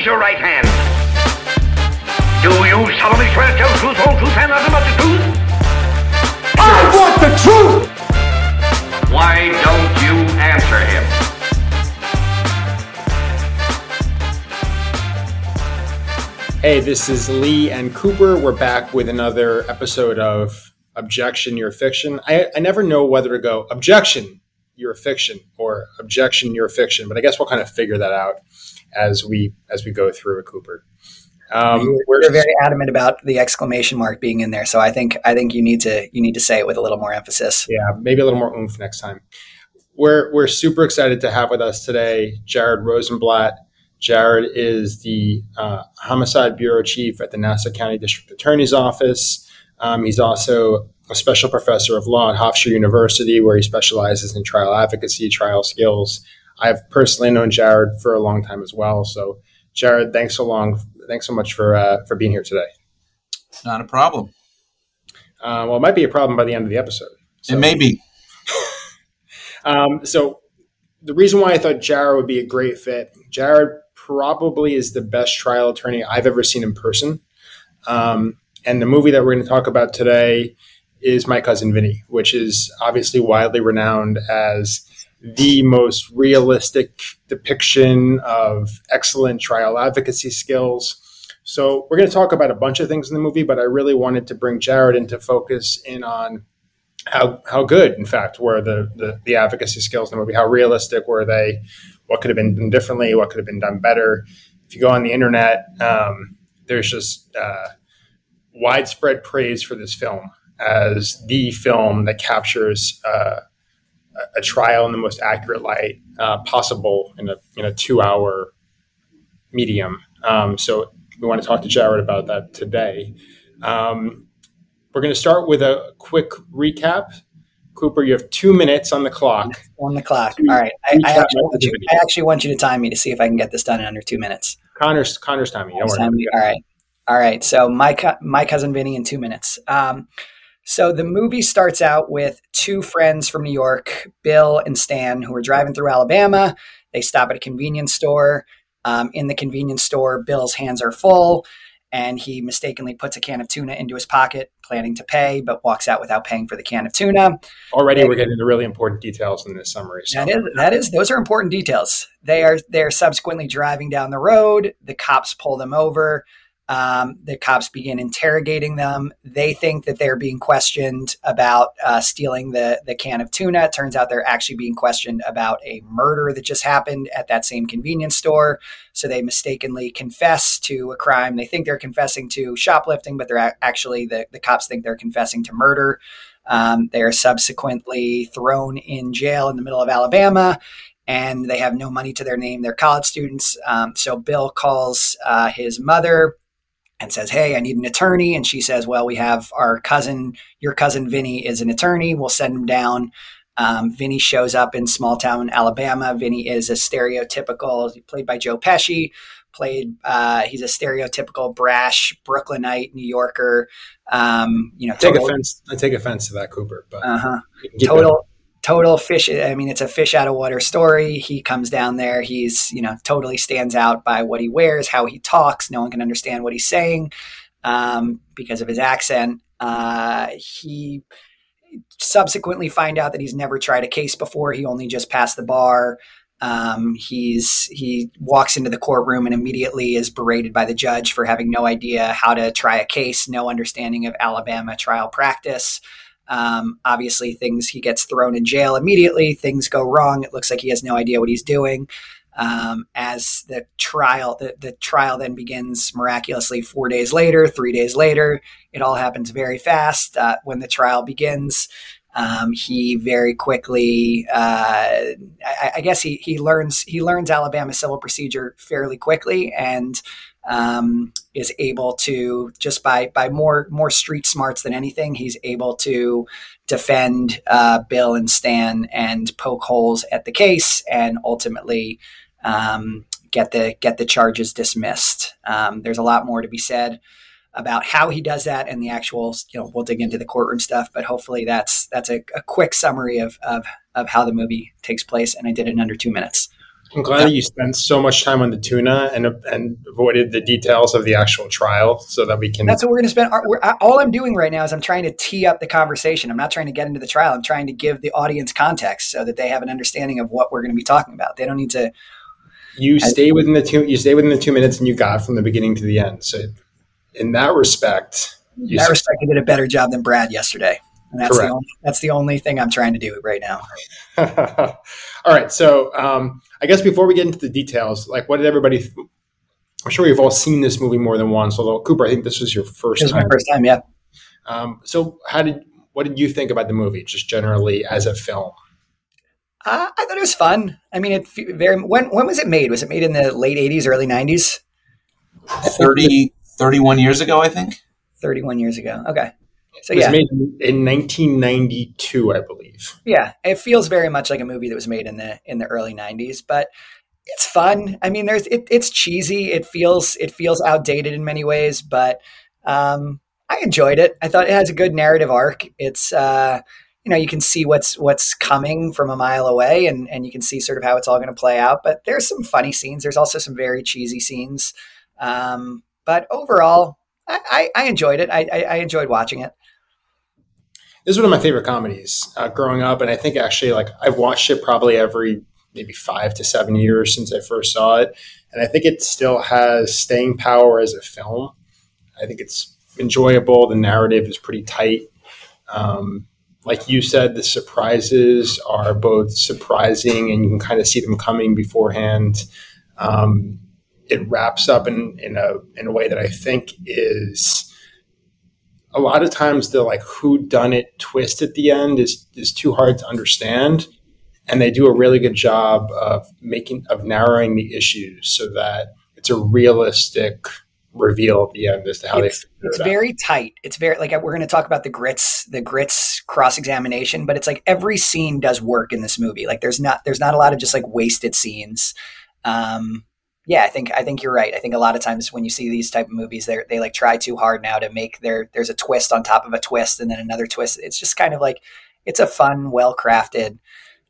Raise your right hand. Do you solemnly swear to tell the truth, whole truth, and nothing but the truth? I want the truth! Why don't you answer him? Hey, this is Lee and Cooper. We're back with another episode of Objection, You're Fiction. I, I never know whether to go objection, you're a fiction, or objection, you're a fiction, but I guess we'll kind of figure that out as we as we go through a Cooper. Um, we're, we're very adamant about the exclamation mark being in there, so I think I think you need to you need to say it with a little more emphasis. Yeah, maybe a little more oomph next time. We're we're super excited to have with us today Jared Rosenblatt. Jared is the uh, Homicide Bureau Chief at the Nassau County District Attorney's Office. Um, he's also a special professor of law at Hofstra University, where he specializes in trial advocacy, trial skills. I've personally known Jared for a long time as well. So, Jared, thanks so long. Thanks so much for uh, for being here today. Not a problem. Uh, well, it might be a problem by the end of the episode. So. It may be. um, so, the reason why I thought Jared would be a great fit, Jared probably is the best trial attorney I've ever seen in person. Um, and the movie that we're going to talk about today is My Cousin Vinny, which is obviously widely renowned as the most realistic depiction of excellent trial advocacy skills. So, we're going to talk about a bunch of things in the movie, but I really wanted to bring Jared into focus in on how how good, in fact, were the, the, the advocacy skills in the movie? How realistic were they? what could have been done differently, what could have been done better. If you go on the internet, um, there's just uh, widespread praise for this film as the film that captures uh, a trial in the most accurate light uh, possible in a in a two hour medium. Um, so we want to talk to Jared about that today. Um, we're going to start with a quick recap Cooper, you have two minutes on the clock. On the clock. All right. I, I, actually you, I, actually want you, to time me to see if I can get this done in under two minutes. Connor's Connor's timing. Don't worry. All right. All right. So my my cousin Vinny in two minutes. Um, so the movie starts out with two friends from New York, Bill and Stan, who are driving through Alabama. They stop at a convenience store. Um, in the convenience store, Bill's hands are full and he mistakenly puts a can of tuna into his pocket, planning to pay, but walks out without paying for the can of tuna. Already, we're getting the really important details in this summary. So. That is that is those are important details. They are they are subsequently driving down the road. The cops pull them over. Um, the cops begin interrogating them. They think that they're being questioned about uh, stealing the, the can of tuna. It turns out they're actually being questioned about a murder that just happened at that same convenience store. So they mistakenly confess to a crime. They think they're confessing to shoplifting, but they're actually, the, the cops think they're confessing to murder. Um, they are subsequently thrown in jail in the middle of Alabama and they have no money to their name. They're college students. Um, so Bill calls uh, his mother and says, Hey, I need an attorney. And she says, Well, we have our cousin, your cousin Vinny is an attorney. We'll send him down. Um, Vinny shows up in small town Alabama. Vinny is a stereotypical, played by Joe Pesci, played, uh, he's a stereotypical brash Brooklynite, New Yorker. Um, you know, take offense. I take offense to that, Cooper, but uh-huh. total, total fish. I mean, it's a fish out of water story. He comes down there. He's, you know, totally stands out by what he wears, how he talks. No one can understand what he's saying um, because of his accent. Uh, he subsequently find out that he's never tried a case before. He only just passed the bar. Um, he's he walks into the courtroom and immediately is berated by the judge for having no idea how to try a case, no understanding of Alabama trial practice. Um, obviously, things he gets thrown in jail immediately. Things go wrong. It looks like he has no idea what he's doing. Um, as the trial, the, the trial then begins miraculously four days later, three days later. It all happens very fast. Uh, when the trial begins, um, he very quickly, uh, I, I, guess he, he learns he learns Alabama civil procedure fairly quickly, and um, is able to just by by more more street smarts than anything, he's able to defend uh, Bill and Stan and poke holes at the case, and ultimately um, get the get the charges dismissed. Um, there's a lot more to be said about how he does that and the actual you know we'll dig into the courtroom stuff but hopefully that's that's a, a quick summary of, of of how the movie takes place and i did it in under two minutes I'm glad that you spent so much time on the tuna and and avoided the details of the actual trial, so that we can. That's what we're going to spend. Our, we're, all I'm doing right now is I'm trying to tee up the conversation. I'm not trying to get into the trial. I'm trying to give the audience context so that they have an understanding of what we're going to be talking about. They don't need to. You stay within the two. You stay within the two minutes, and you got from the beginning to the end. So, in that respect, in that respect, you did a better job than Brad yesterday. And that's the only, that's the only thing I'm trying to do right now. all right. So um, I guess before we get into the details, like what did everybody? Th- I'm sure you've all seen this movie more than once. Although Cooper, I think this was your first. This time. my first time. Yeah. Um, so how did what did you think about the movie, just generally as a film? Uh, I thought it was fun. I mean, it very when when was it made? Was it made in the late '80s, early '90s? 30, 31 years ago, I think. 31 years ago. Okay. So, it was yeah. made in 1992, I believe. Yeah, it feels very much like a movie that was made in the in the early 90s, but it's fun. I mean, there's it, it's cheesy. It feels it feels outdated in many ways, but um, I enjoyed it. I thought it has a good narrative arc. It's uh, you know you can see what's what's coming from a mile away, and and you can see sort of how it's all going to play out. But there's some funny scenes. There's also some very cheesy scenes. Um, but overall, I, I, enjoyed it. I, I, enjoyed watching it. This is one of my favorite comedies uh, growing up, and I think actually, like I've watched it probably every maybe five to seven years since I first saw it, and I think it still has staying power as a film. I think it's enjoyable. The narrative is pretty tight. Um, like you said, the surprises are both surprising, and you can kind of see them coming beforehand. Um, it wraps up in, in a in a way that I think is a lot of times the like who done it twist at the end is is too hard to understand. And they do a really good job of making of narrowing the issues so that it's a realistic reveal at the end as to how it's, they it's it very tight. It's very like we're going to talk about the grits the grits cross examination but it's like every scene does work in this movie. Like there's not there's not a lot of just like wasted scenes. Um yeah, I think I think you're right. I think a lot of times when you see these type of movies, they they like try too hard now to make their there's a twist on top of a twist and then another twist. It's just kind of like it's a fun, well crafted.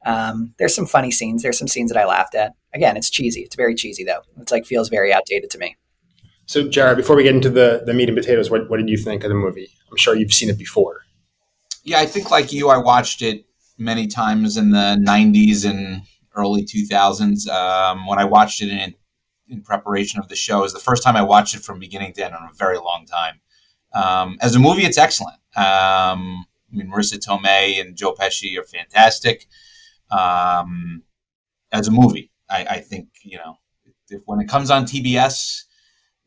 Um, there's some funny scenes. There's some scenes that I laughed at. Again, it's cheesy. It's very cheesy though. It's like feels very outdated to me. So, Jared, before we get into the the meat and potatoes, what what did you think of the movie? I'm sure you've seen it before. Yeah, I think like you, I watched it many times in the '90s and early 2000s. Um, when I watched it in in preparation of the show. is the first time I watched it from beginning to end in a very long time. Um, as a movie, it's excellent. Um, I mean, Marisa Tomei and Joe Pesci are fantastic. Um, as a movie, I, I, think you know if when it comes on TBS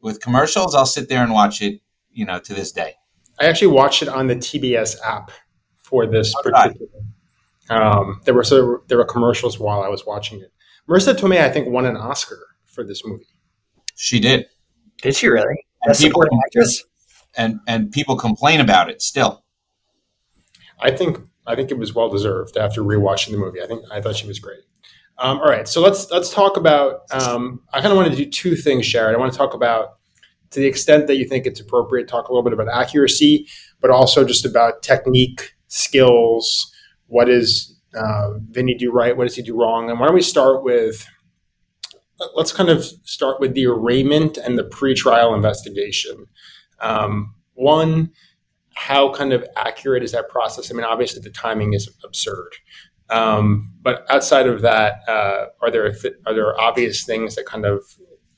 with commercials, I'll sit there and watch it. You know, to this day. I actually watched it on the TBS app for this particular. Um, there were so there were commercials while I was watching it. Marisa Tomei, I think, won an Oscar for this movie. She did. Did she really? And people, actress. And and people complain about it still. I think I think it was well deserved after rewatching the movie. I think I thought she was great. Um, all right, so let's let's talk about. Um, I kind of want to do two things, Jared. I want to talk about to the extent that you think it's appropriate, talk a little bit about accuracy, but also just about technique, skills. What does uh, Vinny do right? What does he do wrong? And why don't we start with let's kind of start with the arraignment and the pretrial investigation. Um, one, how kind of accurate is that process? I mean, obviously the timing is absurd, um, but outside of that, uh, are there th- are there obvious things that kind of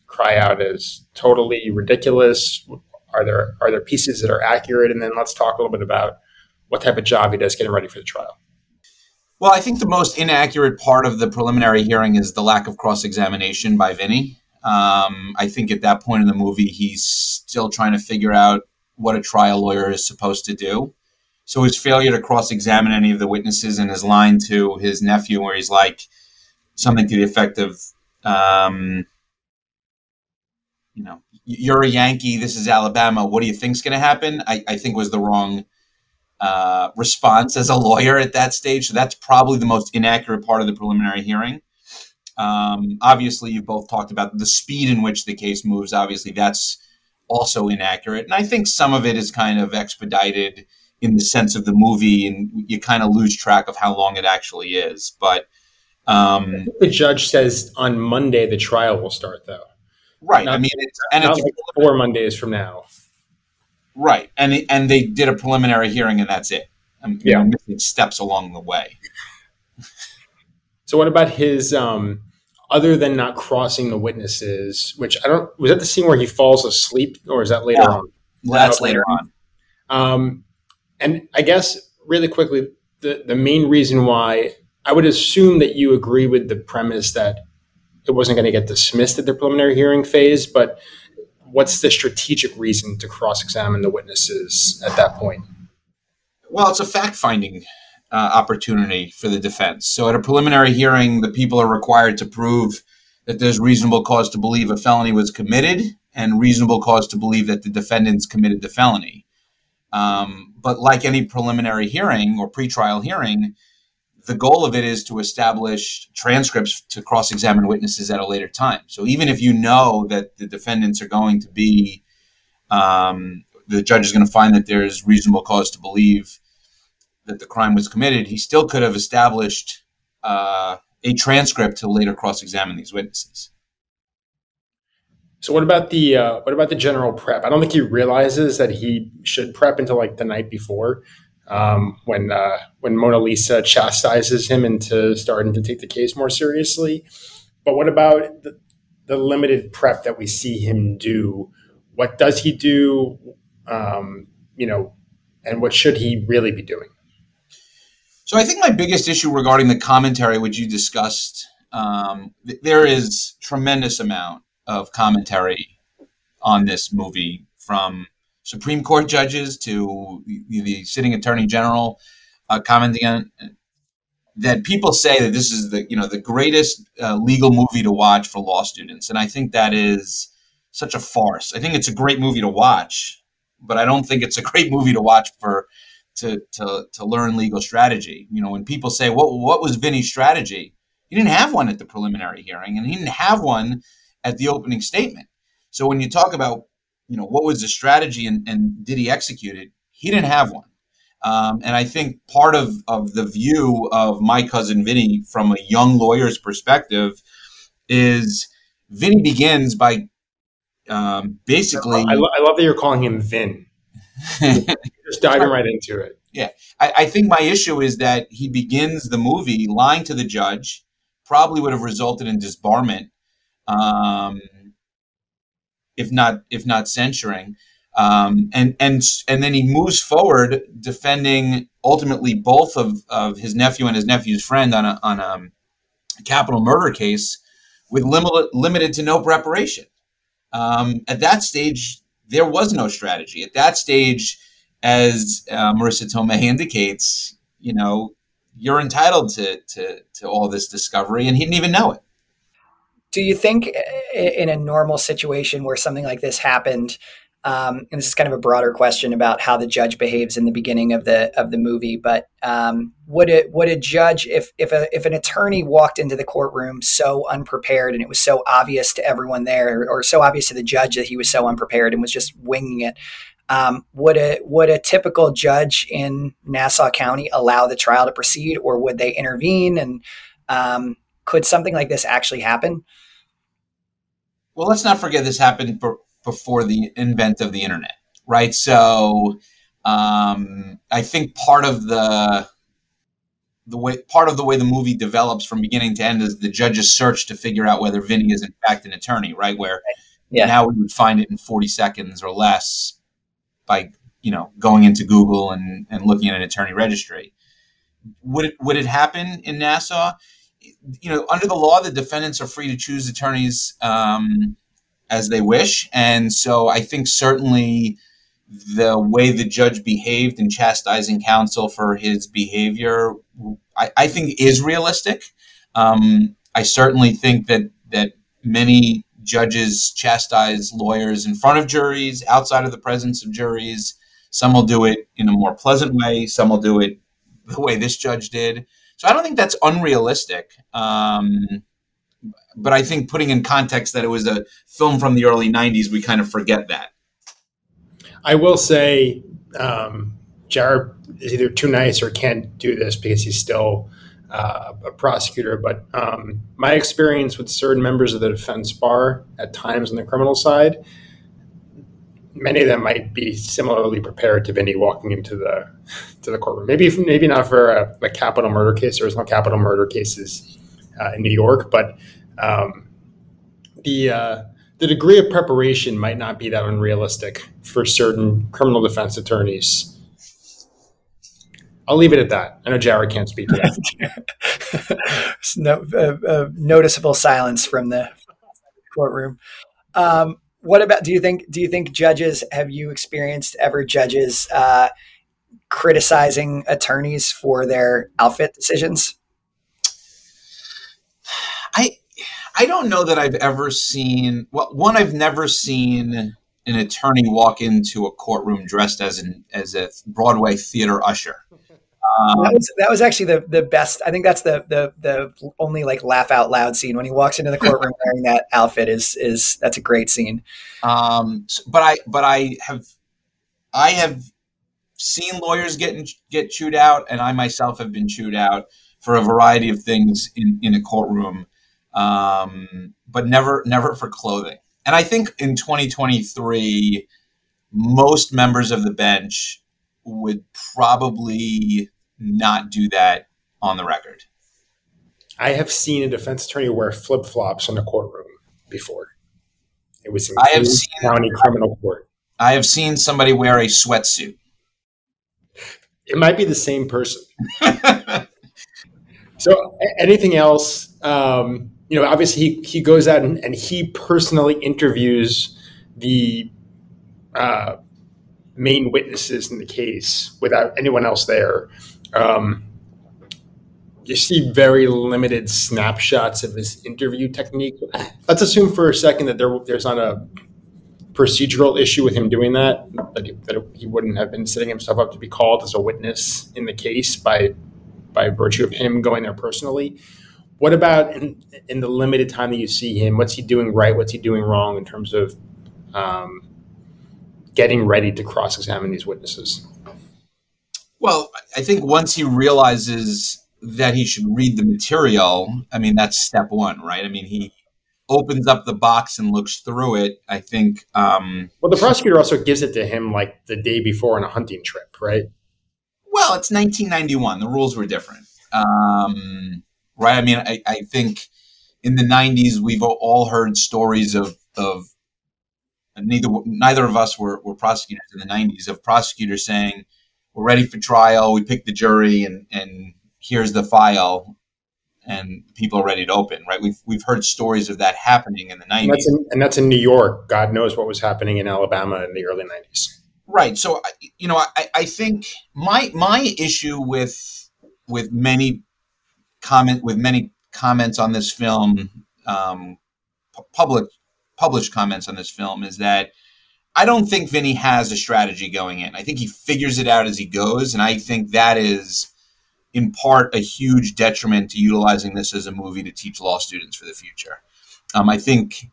cry out as totally ridiculous? Are there are there pieces that are accurate? And then let's talk a little bit about what type of job he does getting ready for the trial. Well, I think the most inaccurate part of the preliminary hearing is the lack of cross examination by Vinny. Um, I think at that point in the movie, he's still trying to figure out what a trial lawyer is supposed to do. So his failure to cross examine any of the witnesses and his line to his nephew, where he's like something to the effect of, um, you know, you're a Yankee, this is Alabama, what do you think's going to happen? I, I think was the wrong uh, response as a lawyer at that stage. So that's probably the most inaccurate part of the preliminary hearing. Um, obviously, you've both talked about the speed in which the case moves. Obviously, that's also inaccurate. And I think some of it is kind of expedited in the sense of the movie, and you kind of lose track of how long it actually is. But Um, The judge says on Monday the trial will start, though. right. I mean, it's, and it's like four Mondays from now. Right, and and they did a preliminary hearing, and that's it. Um, you Yeah. missing steps along the way. So what about his um other than not crossing the witnesses, which I don't was that the scene where he falls asleep or is that later Yeah. on? Well, that's later on. Um and I guess really quickly the the main reason why I would assume that you agree with the premise that it wasn't going to get dismissed at the preliminary hearing phase, but what's the strategic reason to cross-examine the witnesses at that point? Well, it's a fact finding uh, opportunity for the defense. So, at a preliminary hearing, the people are required to prove that there's reasonable cause to believe a felony was committed and reasonable cause to believe that the defendants committed the felony. Um, but, like any preliminary hearing or pretrial hearing, the goal of it is to establish transcripts to cross examine witnesses at a later time. So, even if you know that the defendants are going to be um, the judge is going to find that there's reasonable cause to believe that the crime was committed, he still could have established uh, a transcript to later cross-examine these witnesses. So what about the uh, what about the general prep? I don't think he realizes that he should prep until like the night before, um, when uh, when Mona Lisa chastises him into starting to take the case more seriously. But what about the, the limited prep that we see him do? What does he do? Um, you know, and what should he really be doing? So I think my biggest issue regarding the commentary, which you discussed, um, th- there is tremendous amount of commentary on this movie from Supreme Court judges to the, sitting Attorney General uh, commenting on that people say that this is the you know the greatest uh, legal movie to watch for law students, and I think that is such a farce. I think it's a great movie to watch, but I don't think it's a great movie to watch for to to to learn legal strategy. You know, when people say, "What what was Vinny's strategy?" He didn't have one at the preliminary hearing, and he didn't have one at the opening statement. So when you talk about, you know, what was the strategy and, and did he execute it? He didn't have one. Um, and I think part of, of the view of my cousin Vinny from a young lawyer's perspective is Vinny begins by um, basically. I, lo- I love that you're calling him Vin. Just diving right into it. I, I think my issue is that he begins the movie lying to the judge, probably would have resulted in disbarment, um, if not if not censuring, um, and and and then he moves forward defending ultimately both of, of his nephew and his nephew's friend on a on a capital murder case with limited limited to no preparation. Um, at that stage, there was no strategy. At that stage, as uh, Marisa Tomei indicates, you know, you're entitled to, to, to all this discovery, and he didn't even know it. Do you think in a normal situation where something like this happened, um, and this is kind of a broader question about how the judge behaves in the beginning of the of the movie, but um, would it would a judge if if a if an attorney walked into the courtroom so unprepared and it was so obvious to everyone there, or so obvious to the judge that he was so unprepared and was just winging it, um, would a would a typical judge in Nassau County allow the trial to proceed, or would they intervene? And um, could something like this actually happen? Well, let's not forget this happened b- before the invent of the internet, right? So um, I think part of the the way part of the way the movie develops from beginning to end is the judge's search to figure out whether Vinny is in fact an attorney, right? Where Yeah. now we would find it in 40 seconds or less by you know going into Google and, and looking at an attorney registry. Would it would it happen in Nassau? You know, under the law, the defendants are free to choose attorneys um, as they wish, and so I think certainly the way the judge behaved in chastising counsel for his behavior, I, I think is realistic. Um, I certainly think that that many judges chastise lawyers in front of juries, outside of the presence of juries. Some will do it in a more pleasant way. Some will do it the way this judge did. So I don't think that's unrealistic. Um, but I think putting in context that it was a film from the early 90s, we kind of forget that. I will say, um, Jared is either too nice or can't do this because he's still uh, a prosecutor, but um, my experience with certain members of the defense bar at times on the criminal side, many of them might be similarly prepared to Vinny walking into the to the courtroom. Maybe maybe not for a, a capital murder case. There's no capital murder cases uh, in New York, but um, the uh, the degree of preparation might not be that unrealistic for certain criminal defense attorneys. I'll leave it at that. I know Jared can't speak to that. no, uh, uh, noticeable silence from the courtroom. Um, what about? Do you think? Do you think judges have you experienced ever judges uh, criticizing attorneys for their outfit decisions? I I don't know that I've ever seen. Well, one, I've never seen an attorney walk into a courtroom dressed as an as a Broadway theater usher. Um, that was that was actually the the best. I think that's the the the only like laugh out loud scene when he walks into the courtroom wearing that outfit is is that's a great scene. Um, but I but I have I have seen lawyers getting get chewed out, and I myself have been chewed out for a variety of things in in a courtroom um, but never never for clothing. And I think in 2023, most members of the bench would probably not do that on the record. I have seen a defense attorney wear flip flops in a courtroom before. It was in I have seen, county criminal court. I have seen somebody wear a sweatsuit. It might be the same person. so, anything else? Um, you know, obviously he, he goes out and, and he personally interviews the uh, main witnesses in the case without anyone else there. Um, you see very limited snapshots of his interview technique. Let's assume for a second that there, there's not a procedural issue with him doing that, that he, that he wouldn't have been setting himself up to be called as a witness in the case by by virtue of him going there personally. What about in, in the limited time that you see him? What's he doing right? What's he doing wrong in terms of um, getting ready to cross examine these witnesses? Well, I think once he realizes that he should read the material, I mean, that's step one, right? I mean, he opens up the box and looks through it. I think. Um, well, the prosecutor also gives it to him like the day before on a hunting trip, right? Well, it's 1991. The rules were different. Um, right? I mean, I, I think in the 90s, we've all heard stories of, of neither neither of us were, were prosecutors in the 90s of prosecutors saying, we're ready for trial, we pick the jury, and, and here's the file, and people are ready to open, right? We've, we've heard stories of that happening in the 90s. And that's in, and that's in New York. God knows what was happening in Alabama in the early 90s. Right. So, you know, I, I think my my issue with with many comment with many comments on this film, um, public published comments on this film, is that I don't think Vinny has a strategy going in. I think he figures it out as he goes, and I think that is in part a huge detriment to utilizing this as a movie to teach law students for the future. Um, I think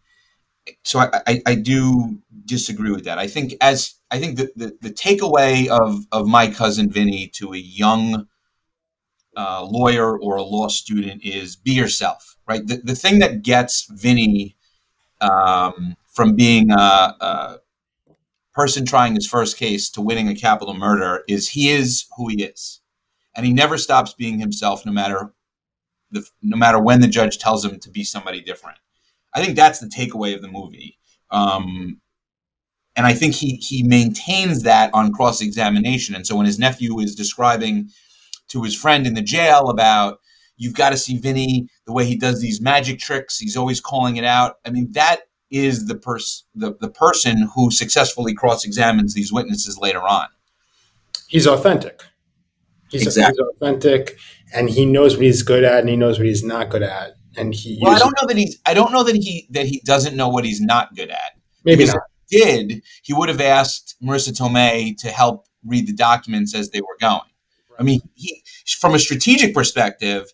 so. I, I, I, do disagree with that. I think as I think the, the, the takeaway of of my cousin Vinny to a young uh, lawyer or a law student is be yourself, right? The, the thing that gets Vinny um, from being a, a, person trying his first case to winning a capital murder is he is who he is, and he never stops being himself, no matter the no matter when the judge tells him to be somebody different. I think that's the takeaway of the movie. Um, and I think he he maintains that on cross examination. And so when his nephew is describing to his friend in the jail about you've got to see Vinny the way he does these magic tricks. He's always calling it out. I mean, that is the person the, the person who successfully cross examines these witnesses later on. He's authentic. He's, exactly. he's authentic, and he knows what he's good at, and he knows what he's not good at. And he. Well, I don't know that he's. I don't know that he that he doesn't know what he's not good at. Maybe not. If he did he would have asked Marisa Tomei to help read the documents as they were going? I mean, he from a strategic perspective,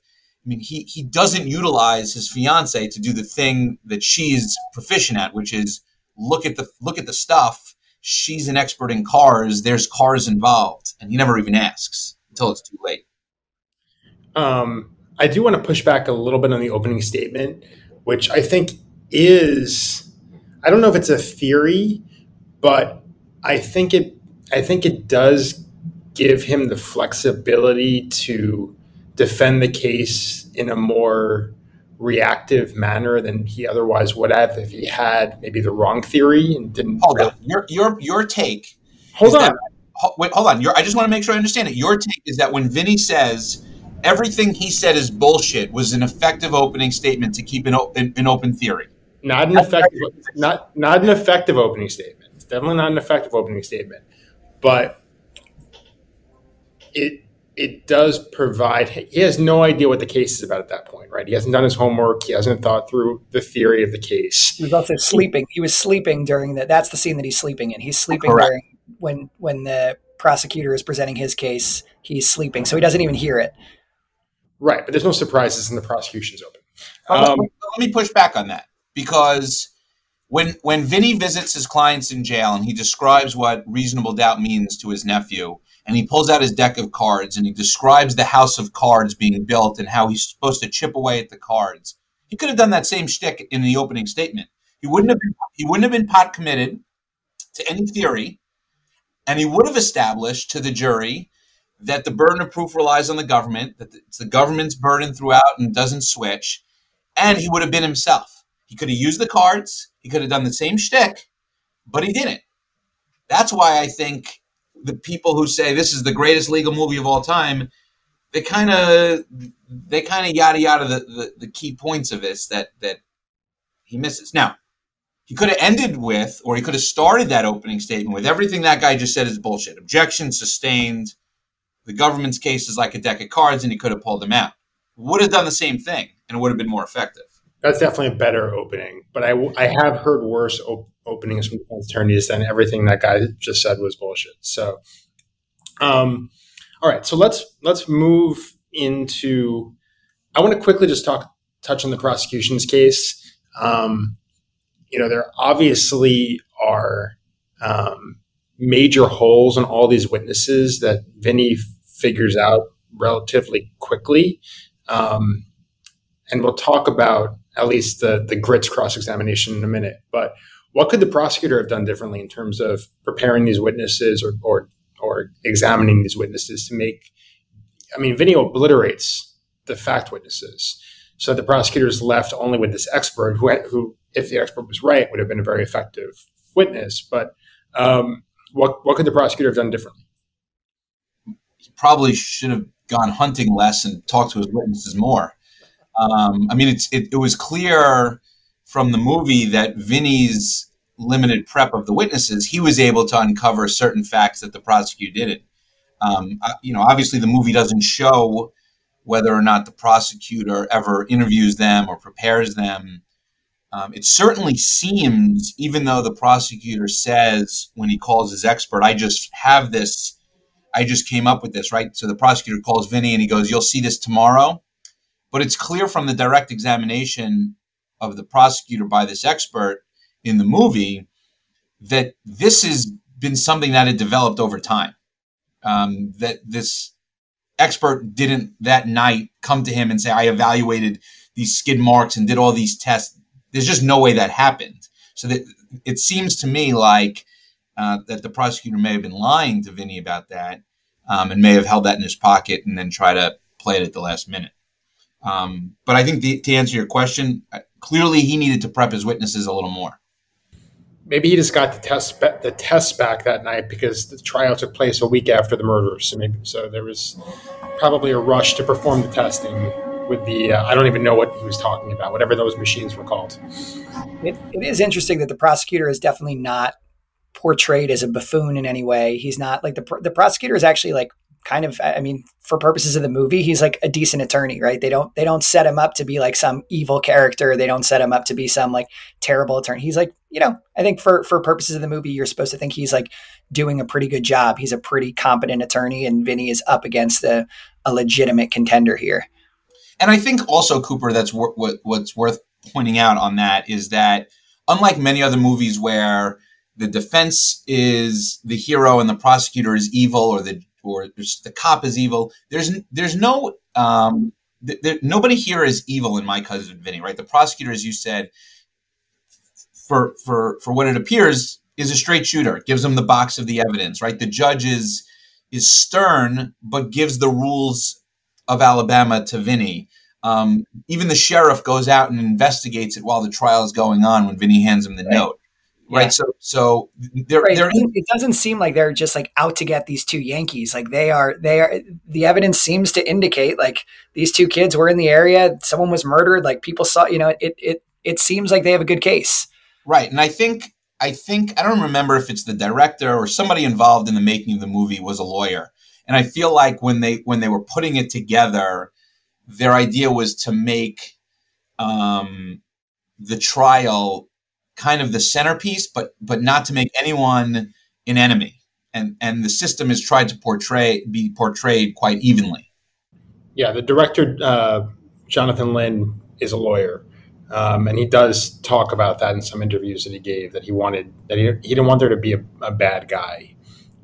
mean, he he doesn't utilize his fiance to do the thing that she's proficient at, which is look at the look at the stuff. She's an expert in cars. There's cars involved, and he never even asks until it's too late. Um, I do want to push back a little bit on the opening statement, which I think is I don't know if it's a theory, but I think it I think it does give him the flexibility to defend the case in a more reactive manner than he otherwise would have if he had maybe the wrong theory and didn't. Hold on, your your your take. Hold on. That, wait, hold on. Your, I just want to make sure I understand it. Your take is that when Vinny says everything he said is bullshit was an effective opening statement to keep an, an, an open theory. Not an effective, not not an effective opening statement. It's definitely not an effective opening statement, but it it does provide. He has no idea what the case is about at that point, right? He hasn't done his homework. He hasn't thought through the theory of the case. He was also sleeping. He was sleeping during that. That's the scene that he's sleeping in. He's sleeping Correct. during when when the prosecutor is presenting his case. He's sleeping, so he doesn't even hear it. Right, but there's no surprises in the prosecution's open. Um, let me push back on that because when when Vinny visits his clients in jail and he describes what reasonable doubt means to his nephew, and he pulls out his deck of cards and he describes the house of cards being built and how he's supposed to chip away at the cards. He could have done that same shtick in the opening statement. He wouldn't have been, he wouldn't have been pot committed to any theory, and he would have established to the jury that the burden of proof relies on the government, that it's the government's burden throughout and doesn't switch, and he would have been himself. He could have used the cards, he could have done the same shtick, but he didn't. That's why I think the people who say this is the greatest legal movie of all time, they kind of they kind of yada yada the, the, the key points of this that that he misses. Now, he could have ended with, or he could have started that opening statement with everything that guy just said is bullshit. Objection sustained. The government's case is like a deck of cards, and he could have pulled them out. Would have done the same thing, and it would have been more effective. That's definitely a better opening, but I, I have heard worse op- from defense attorneys than everything that guy just said was bullshit. So, um, all right, so let's let's move into. I want to quickly just talk touch on the prosecution's case. Um, you know, there obviously are um, major holes in all these witnesses that Vinny figures out relatively quickly. Um, and we'll talk about at least the, the grits cross examination in a minute. But what could the prosecutor have done differently in terms of preparing these witnesses or, or, or examining these witnesses to make? I mean, Vinny obliterates the fact witnesses. So the prosecutor is left only with this expert who, who, if the expert was right, would have been a very effective witness. But um, what, what could the prosecutor have done differently? He probably should have gone hunting less and talked to his witnesses more. Um, I mean, it, it was clear from the movie that Vinny's limited prep of the witnesses, he was able to uncover certain facts that the prosecutor didn't. Um, you know, obviously the movie doesn't show whether or not the prosecutor ever interviews them or prepares them. Um, it certainly seems, even though the prosecutor says when he calls his expert, I just have this, I just came up with this, right? So the prosecutor calls Vinny and he goes, You'll see this tomorrow. But it's clear from the direct examination of the prosecutor by this expert in the movie that this has been something that had developed over time. Um, that this expert didn't that night come to him and say, I evaluated these skid marks and did all these tests. There's just no way that happened. So that it seems to me like uh, that the prosecutor may have been lying to Vinny about that um, and may have held that in his pocket and then try to play it at the last minute. Um, but I think the, to answer your question, uh, clearly he needed to prep his witnesses a little more. Maybe he just got the test the tests back that night because the trial took place a week after the murder. So maybe so there was probably a rush to perform the testing with the uh, I don't even know what he was talking about, whatever those machines were called. It, it is interesting that the prosecutor is definitely not portrayed as a buffoon in any way. He's not like the the prosecutor is actually like kind of i mean for purposes of the movie he's like a decent attorney right? They don't they don't set him up to be like some evil character. They don't set him up to be some like terrible attorney. He's like you know i think for for purposes of the movie you're supposed to think he's like doing a pretty good job. He's a pretty competent attorney and vinny is up against a, a legitimate contender here. And i think also cooper that's what what's worth pointing out on that is that unlike many other movies where the defense is the hero and the prosecutor is evil or the or the cop is evil. There's there's no um, th- th- nobody here is evil in my cousin Vinny, right? The prosecutor, as you said, for for for what it appears, is a straight shooter. Gives him the box of the evidence, right? The judge is is stern, but gives the rules of Alabama to Vinny. Um, even the sheriff goes out and investigates it while the trial is going on when Vinny hands him the right. note. Right. Yeah. So, so they're, right. they're it doesn't seem like they're just like out to get these two Yankees. Like they are, they are, the evidence seems to indicate like these two kids were in the area. Someone was murdered. Like people saw, you know, it, it, it seems like they have a good case. Right. And I think, I think, I don't remember if it's the director or somebody involved in the making of the movie was a lawyer. And I feel like when they, when they were putting it together, their idea was to make, um, the trial kind of the centerpiece, but but not to make anyone an enemy. And and the system is tried to portray be portrayed quite evenly. Yeah, the director uh, Jonathan Lynn is a lawyer, um, and he does talk about that in some interviews that he gave. That he wanted that he, he didn't want there to be a, a bad guy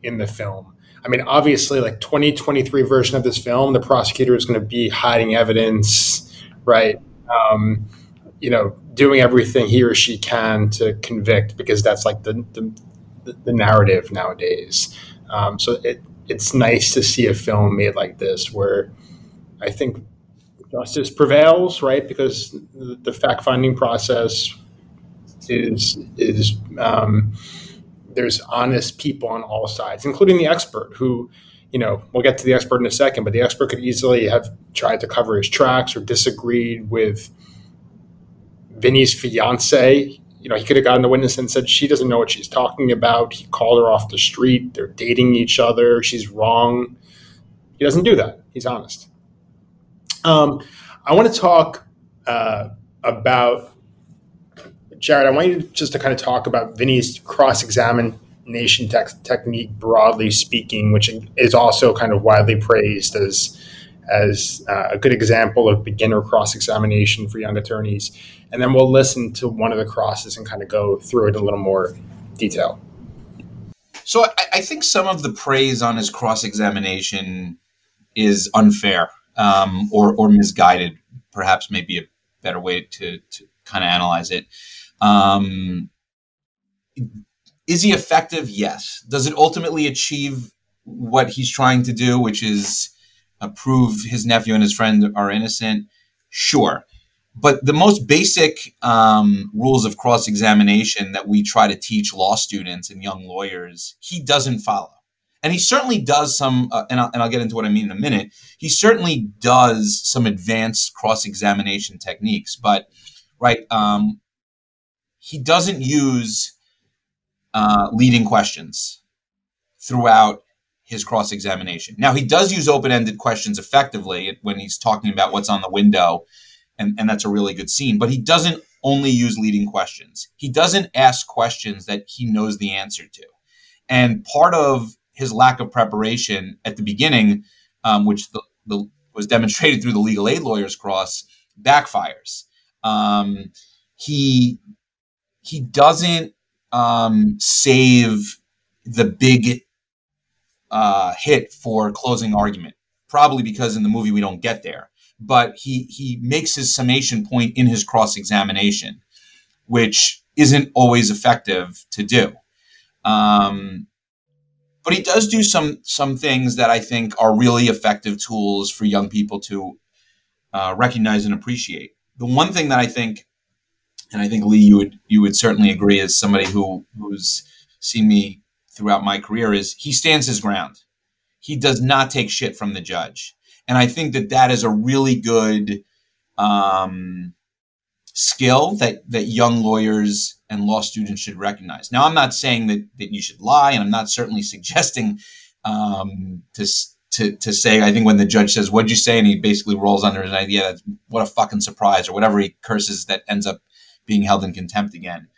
in the film. I mean, obviously, like 2023 version of this film, the prosecutor is going to be hiding evidence, right? Um, you know, doing everything he or she can to convict because that's like the the, the narrative nowadays. Um, so it it's nice to see a film made like this where I think justice prevails, right? Because the, the fact finding process is is um, there's honest people on all sides, including the expert who. You know, we'll get to the expert in a second, but the expert could easily have tried to cover his tracks or disagreed with Vinny's fiance. You know, he could have gotten the witness and said she doesn't know what she's talking about. He called her off the street. They're dating each other. She's wrong. He doesn't do that. He's honest. Um, I want to talk uh, about Jared. I want you just to kind of talk about Vinny's cross examination te- technique, broadly speaking, which is also kind of widely praised as as uh, a good example of beginner cross examination for young attorneys and then we'll listen to one of the crosses and kind of go through it in a little more detail. So I, I think some of the praise on his cross examination is unfair um, or, or misguided. Perhaps maybe a better way to, to kind of analyze it. Um, is he effective? Yes. Does it ultimately achieve what he's trying to do, which is prove his nephew and his friend are innocent? Sure. But the most basic um, rules of cross examination that we try to teach law students and young lawyers, he doesn't follow. And he certainly does some, uh, and, I'll, and I'll get into what I mean in a minute. He certainly does some advanced cross examination techniques, but right, um, he doesn't use uh, leading questions throughout his cross examination. Now, he does use open ended questions effectively when he's talking about what's on the window and, and that's a really good scene. But he doesn't only use leading questions. He doesn't ask questions that he knows the answer to. And part of his lack of preparation at the beginning, um, which the, the, was demonstrated through the legal aid lawyers cross, backfires. Um, he he doesn't um, save the big uh, hit for closing argument. Probably because in the movie we don't get there but he he makes his summation point in his cross examination, which isn't always effective to do. Um, but he does do some some things that I think are really effective tools for young people to uh, recognize and appreciate. The one thing that I think, and I think Lee, you would you would certainly agree as somebody who who's seen me throughout my career is he stands his ground. He does not take shit from the judge. And I think that that is a really good um, skill that, that young lawyers and law students should recognize. Now, I'm not saying that, that you should lie, and I'm not certainly suggesting um, to, to, to say, I think when the judge says, What'd you say? and he basically rolls under his idea, that what a fucking surprise, or whatever he curses that ends up being held in contempt again.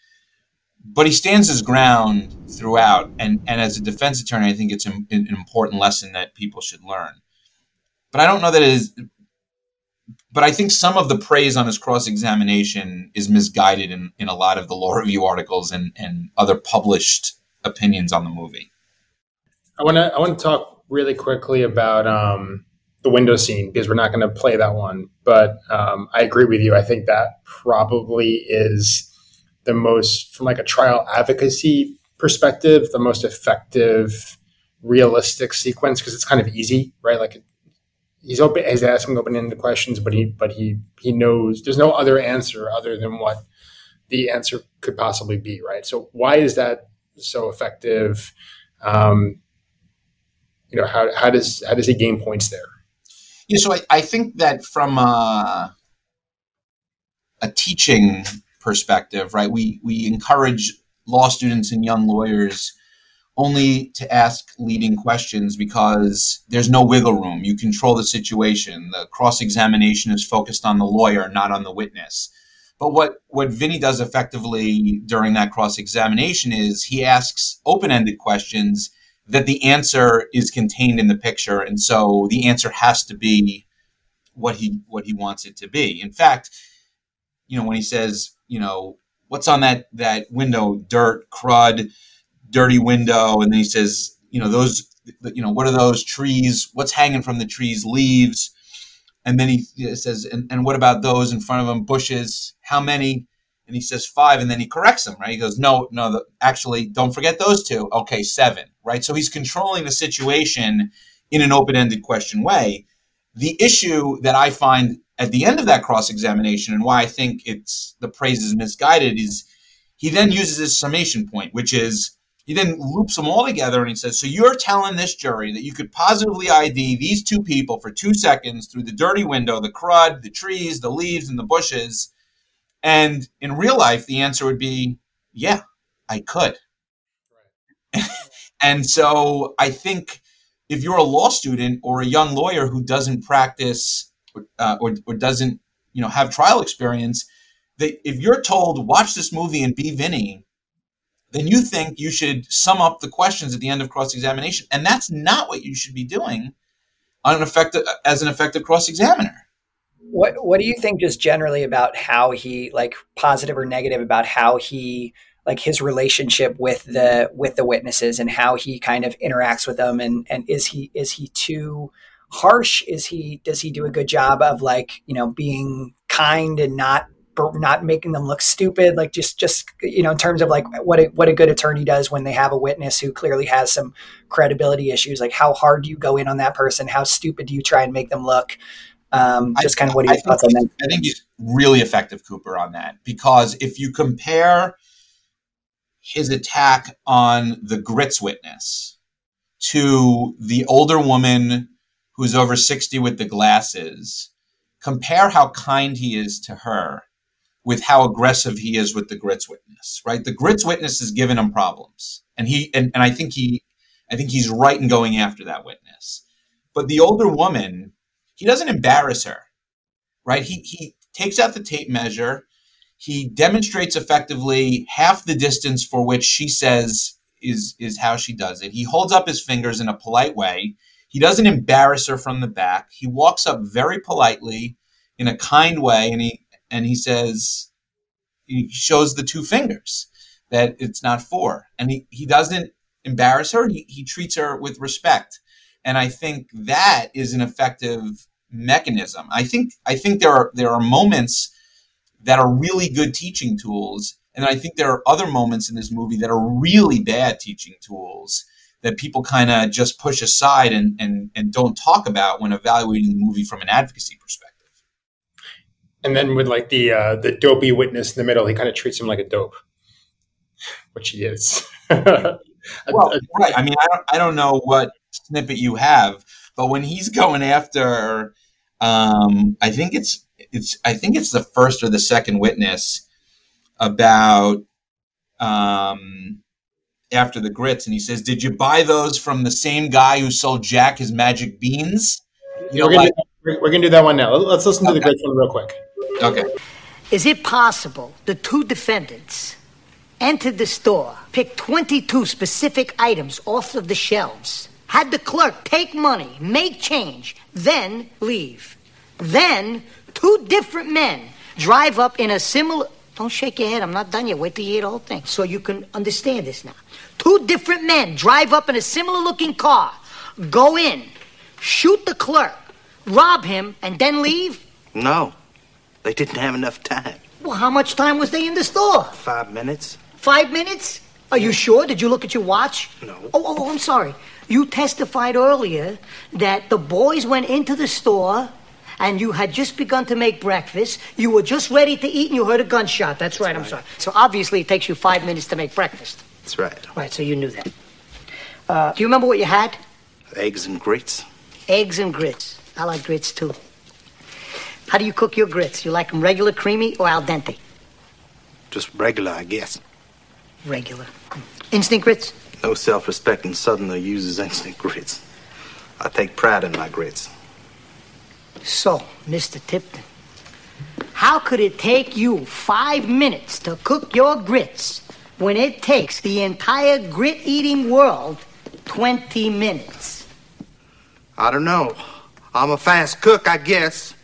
But he stands his ground throughout. And, and as a defense attorney, I think it's an, an important lesson that people should learn but I don't know that it is. But I think some of the praise on his cross examination is misguided in, in a lot of the law review articles and, and other published opinions on the movie. I want to I want to talk really quickly about um, the window scene because we're not going to play that one. But um, I agree with you. I think that probably is the most, from like a trial advocacy perspective, the most effective, realistic sequence because it's kind of easy, right? Like he's open, he's asking open-ended questions, but he, but he, he knows there's no other answer other than what the answer could possibly be, right? So why is that so effective? Um, you know, how, how does how does he gain points there? Yeah, so I, I think that from a, a teaching perspective, right, we we encourage law students and young lawyers only to ask leading questions because there's no wiggle room. You control the situation. The cross examination is focused on the lawyer, not on the witness. But what, what Vinny does effectively during that cross examination is he asks open ended questions that the answer is contained in the picture, and so the answer has to be what he what he wants it to be. In fact, you know when he says, you know, what's on that that window, dirt, crud, dirty window, and then he says, you know, those, you know, what are those trees? What's hanging from the trees? Leaves. And then he says, and, and what about those in front of him? Bushes. How many? and he says five, and then he corrects him, right? He goes, no, no, the, actually, don't forget those two. Okay, seven, right? So he's controlling the situation in an open-ended question way. The issue that I find at the end of that cross-examination, and why I think it's the praise is misguided, is he then uses his summation point, which is he then loops them all together and he says, So you're telling this jury that you could positively ID these two people for two seconds through the dirty window, the crud, the trees, the leaves, and the bushes and in real life, the answer would be, yeah, I could. And so I think if you're a law student or a young lawyer who doesn't practice uh, or, or doesn't, you know, have trial experience, that if you're told watch this movie and be Vinny, then you think you should sum up the questions at the end of cross examination, and that's not what you should be doing on an effective as an effective cross examiner. What What do you think, just generally, about how he like positive or negative about how he like his relationship with the with the witnesses and how he kind of interacts with them and and is he is he too harsh is he does he do a good job of like you know being kind and not not making them look stupid? Like just just you know in terms of like what a, what a good attorney does when they have a witness who clearly has some credibility issues. Like how hard do you go in on that person? How stupid do you try and make them look? Um, just kind of what are your thoughts on that? I think he's really effective, Cooper, on that. Because if you compare his attack on the Grits witness to the older woman who's over 60 with the glasses, compare how kind he is to her with how aggressive he is with the Grits witness, right? The Grits witness is giving him problems. And he and, and I think he I think he's right in going after that witness. But the older woman he doesn't embarrass her, right? He, he takes out the tape measure. He demonstrates effectively half the distance for which she says is, is how she does it. He holds up his fingers in a polite way. He doesn't embarrass her from the back. He walks up very politely in a kind way and he, and he says, he shows the two fingers that it's not for. And he, he doesn't embarrass her. He, he treats her with respect. And I think that is an effective mechanism. I think I think there are there are moments that are really good teaching tools, and I think there are other moments in this movie that are really bad teaching tools that people kind of just push aside and, and and don't talk about when evaluating the movie from an advocacy perspective. And then with like the uh, the dopey witness in the middle, he kind of treats him like a dope, which he is. well, right. I mean, I don't, I don't know what snippet you have, but when he's going after, um, I think it's it's I think it's the first or the second witness about um, after the grits, and he says, "Did you buy those from the same guy who sold Jack his magic beans?" You know, we're, gonna do, we're, gonna do that one now. Let's listen to okay. the grits one real quick. Okay. Is it possible the two defendants entered the store, picked 22 specific items off of the shelves? had the clerk take money, make change, then leave. Then two different men drive up in a similar. Don't shake your head, I'm not done yet. Wait till you hear the whole thing so you can understand this now. Two different men drive up in a similar looking car, go in, shoot the clerk, rob him, and then leave? No, they didn't have enough time. Well, how much time was they in the store? Five minutes? Five minutes? Are you sure? Did you look at your watch? No. Oh, oh, oh, I'm sorry. You testified earlier that the boys went into the store and you had just begun to make breakfast. You were just ready to eat and you heard a gunshot. That's, right, I'm sorry. So obviously it takes you five minutes to make breakfast. That's right. Right, so you knew that. Uh, do you remember what you had? Eggs and grits. Eggs and grits. I like grits too. How do you cook your grits? You like them regular, creamy, or al dente? Just regular, I guess. Regular. Instant grits? No self-respecting Southerner uses instant grits. I take pride in my grits. So, Mr. Tipton, how could it take you five minutes to cook your grits when it takes the entire grit eating world 20 minutes? I don't know. I'm a fast cook, I guess.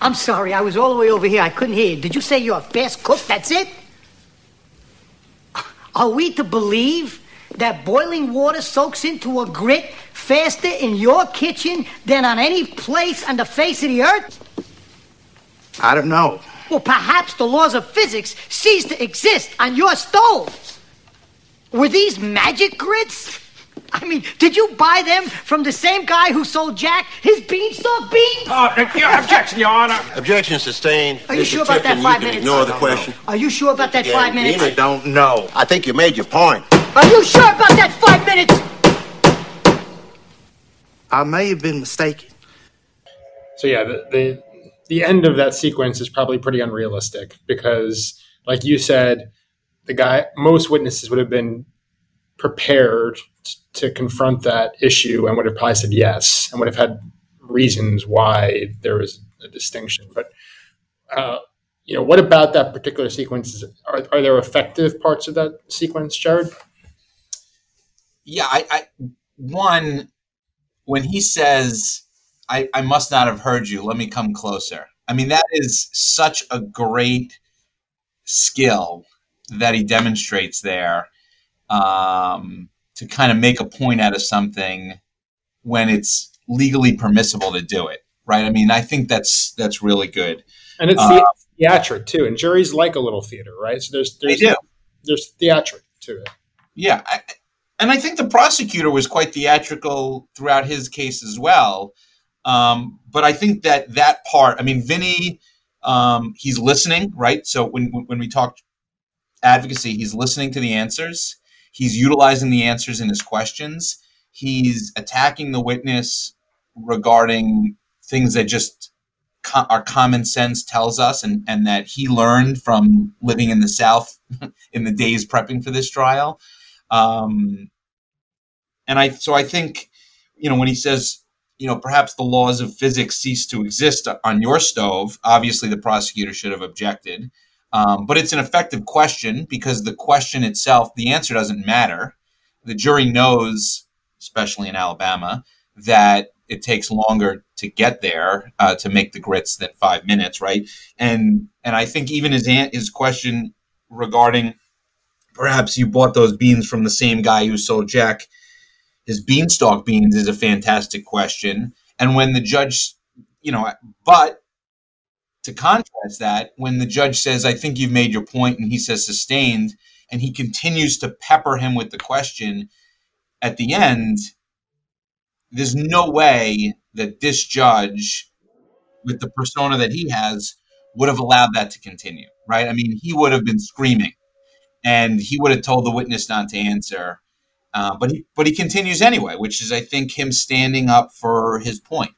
I'm sorry, I was all the way over here. I couldn't hear you. Did you say you're a fast cook? That's it? Are we to believe that boiling water soaks into a grit faster in your kitchen than on any place on the face of the earth? I don't know. Well, perhaps the laws of physics cease to exist on your stove. Were these magic grits? I mean, did you buy them from the same guy who sold Jack his beanstalk beans? Uh, your objection, Your Honor. Objection sustained. Are you Mr. sure about that Tipton, five you minutes? Ignore the No, question. Are you sure about that five minutes? I don't know. I think you made your point. Are you sure about that five minutes? I may have been mistaken. So yeah, the, the the end of that sequence is probably pretty unrealistic because, like you said, the guy most witnesses would have been prepared to confront that issue and would have probably said yes and would have had reasons why there was a distinction. But uh, you know, what about that particular sequence? Are, are there effective parts of that sequence, Jared? yeah, I, I one when he says, I, "I must not have heard you. Let me come closer." I mean, that is such a great skill that he demonstrates there um, to kind of make a point out of something when it's legally permissible to do it. Right? I mean, I think that's that's really good. And it's the theatric too, and juries like a little theater, right? So there's there's there's theatric to it. Yeah, I, and I think the prosecutor was quite theatrical throughout his case as well. Um, but I think that that part, I mean, Vinny, um, he's listening, right? So when when we talk advocacy, he's listening to the answers. He's utilizing the answers in his questions. He's attacking the witness regarding things that just co- our common sense tells us, and and that he learned from living in the South in the days prepping for this trial. Um, and I, so I think, you know, when he says, you know, perhaps the laws of physics cease to exist on your stove, obviously the prosecutor should have objected. Um, but it's an effective question because the question itself, the answer doesn't matter. The jury knows, especially in Alabama, that it takes longer to get there uh, to make the grits than five minutes, right? And and I think even his an- his question regarding perhaps you bought those beans from the same guy who sold Jack his beanstalk beans is a fantastic question. And when the judge, you know, but to contrast that, when the judge says, I think you've made your point, and he says sustained, and he continues to pepper him with the question at the end, there's no way that this judge, with the persona that he has, would have allowed that to continue, right? I mean, he would have been screaming and he would have told the witness not to answer. Uh, but he but he continues anyway, which is I think him standing up for his point.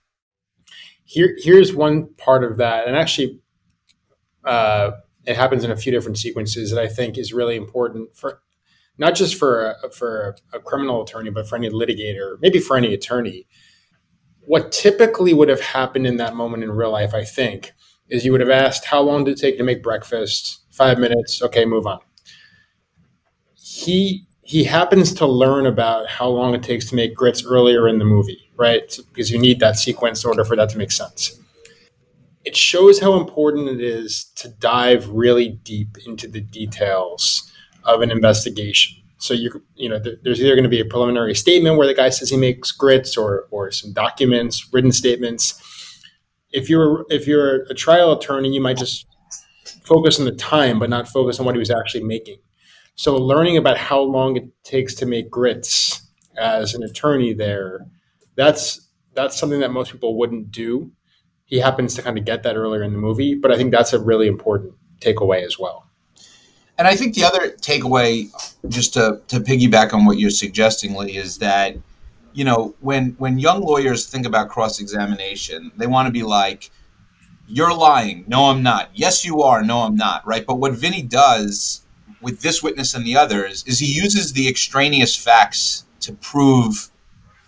Here, here's one part of that, and actually, uh, it happens in a few different sequences that I think is really important for not just for a, for a, criminal attorney, but for any litigator, maybe for any attorney. What typically would have happened in that moment in real life, I think, is you would have asked, "How long did it take to make breakfast? Five minutes. Okay, move on." He he happens to learn about how long it takes to make grits earlier in the movie, right? Because you need that sequence order for that to make sense. It shows how important it is to dive really deep into the details of an investigation. So you you know there- there's either going to be a preliminary statement where the guy says he makes grits, or or some documents, written statements. if you're if you're a trial attorney, you might just focus on the time, but not focus on what he was actually making. So learning about how long it takes to make grits as an attorney there, that's that's something that most people wouldn't do. He happens to kind of get that earlier in the movie, but I think that's a really important takeaway as well. And I think the other takeaway, just to, to piggyback on what you're suggesting, Lee, is that you know when when young lawyers think about cross examination, they want to be like, "You're lying. No, I'm not. Yes, you are. No, I'm not." Right. But what Vinny does with this witness and the others is he uses the extraneous facts to prove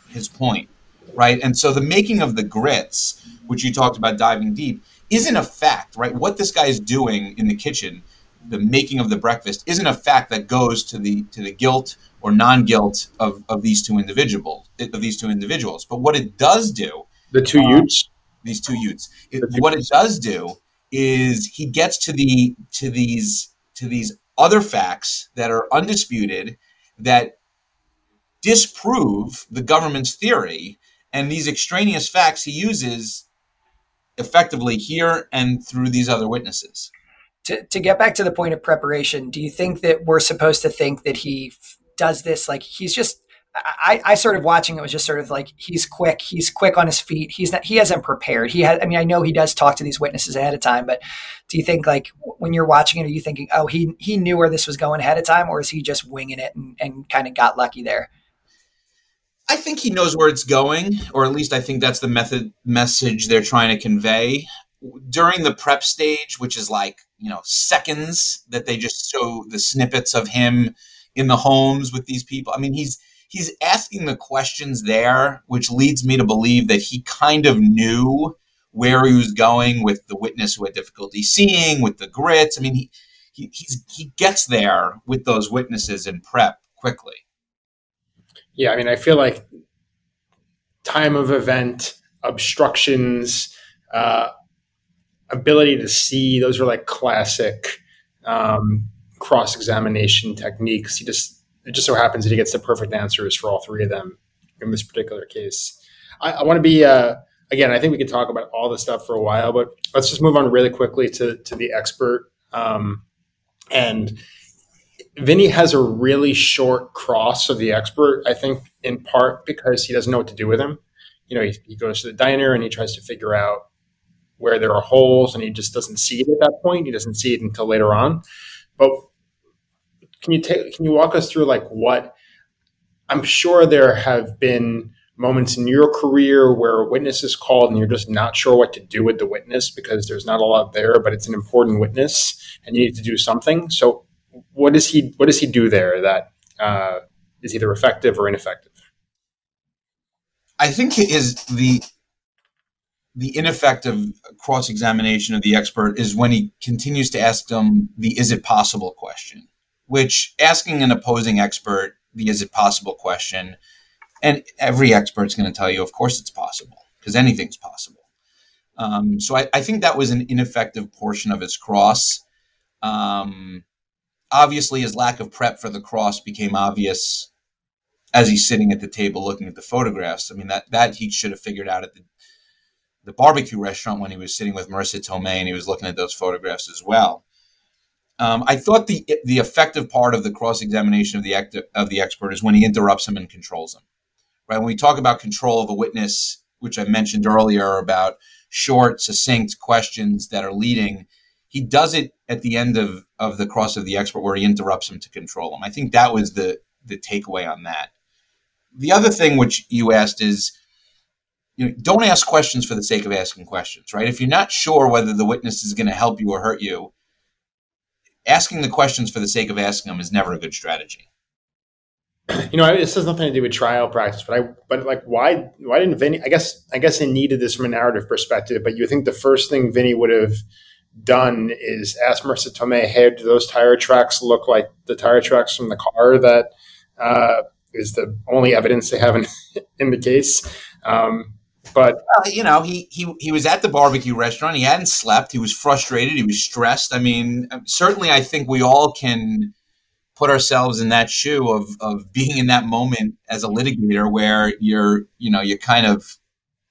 his point. Right. And so the making of the grits, which you talked about diving deep, isn't a fact. Right. What this guy is doing in the kitchen the making of the breakfast isn't a fact that goes to the to the guilt or non-guilt of, of these two individuals of these two individuals. But what it does do, the two um, Utes, these two Utes, it, what it does do is he gets to the to these to these other facts that are undisputed that disprove the government's theory, and these extraneous facts he uses effectively here and through these other witnesses. To, to get back to the point of preparation, do you think that we're supposed to think that he f- does this? Like he's just I, I sort of watching it was just sort of like he's quick, he's quick on his feet. He's not he hasn't prepared. He had I mean I know he does talk to these witnesses ahead of time, but do you think like when you're watching it, are you thinking, oh he he knew where this was going ahead of time, or is he just winging it and, and kind of got lucky there? I think he knows where it's going, or at least I think that's the method message they're trying to convey during the prep stage, which is like you know seconds that they just show the snippets of him in the homes with these people. I mean, he's he's asking the questions there, which leads me to believe that he kind of knew where he was going with the witness who had difficulty seeing, with the grits. I mean, he he he gets there with those witnesses in prep quickly. Yeah, I mean, I feel like time of event obstructions. Uh, ability to see those are like classic um, cross examination techniques. He just it just so happens that he gets the perfect answers for all three of them in this particular case. I, I want to be uh, again. I think we could talk about all this stuff for a while, but let's just move on really quickly to to the expert. Um, and Vinny has a really short cross of the expert. I think in part because he doesn't know what to do with him. You know, he, he goes to the diner and he tries to figure out where there are holes and he just doesn't see it at that point. He doesn't see it until later on. But can you take can you walk us through like what I'm sure there have been moments in your career where a witness is called and you're just not sure what to do with the witness because there's not a lot there, but it's an important witness and you need to do something. So what does he what does he do there that uh, is either effective or ineffective? I think is the the ineffective cross examination of the expert is when he continues to ask them the is it possible question, which asking an opposing expert the is it possible question, and every expert's going to tell you, of course it's possible, because anything's possible. Um, so I, I, think that was an ineffective portion of his cross. Um, obviously, his lack of prep for the cross became obvious as he's sitting at the table looking at the photographs. I mean, that, that he should have figured out at the the barbecue restaurant when he was sitting with Marisa Tomei and he was looking at those photographs as well. Um, I thought the the effective part of the cross examination of the act, of the expert is when he interrupts him and controls him. Right when we talk about control of a witness, which I mentioned earlier about short, succinct questions that are leading, he does it at the end of of the cross of the expert where he interrupts him to control him. I think that was the the takeaway on that. The other thing which you asked is you know, don't ask questions for the sake of asking questions, right? If you're not sure whether the witness is going to help you or hurt you, asking the questions for the sake of asking them is never a good strategy. You know, this has nothing to do with trial practice, but I, but like, why, why didn't Vinny? I guess, I guess they needed this from a narrative perspective. But you think the first thing Vinny would have done is ask Marisa Tomei, "Hey, do those tire tracks look like the tire tracks from the car that uh, is the only evidence they have in, in the case?" Um, but well, you know, he he he was at the barbecue restaurant. He hadn't slept. He was frustrated. He was stressed. I mean, certainly, I think we all can put ourselves in that shoe of of being in that moment as a litigator, where you're you know you're kind of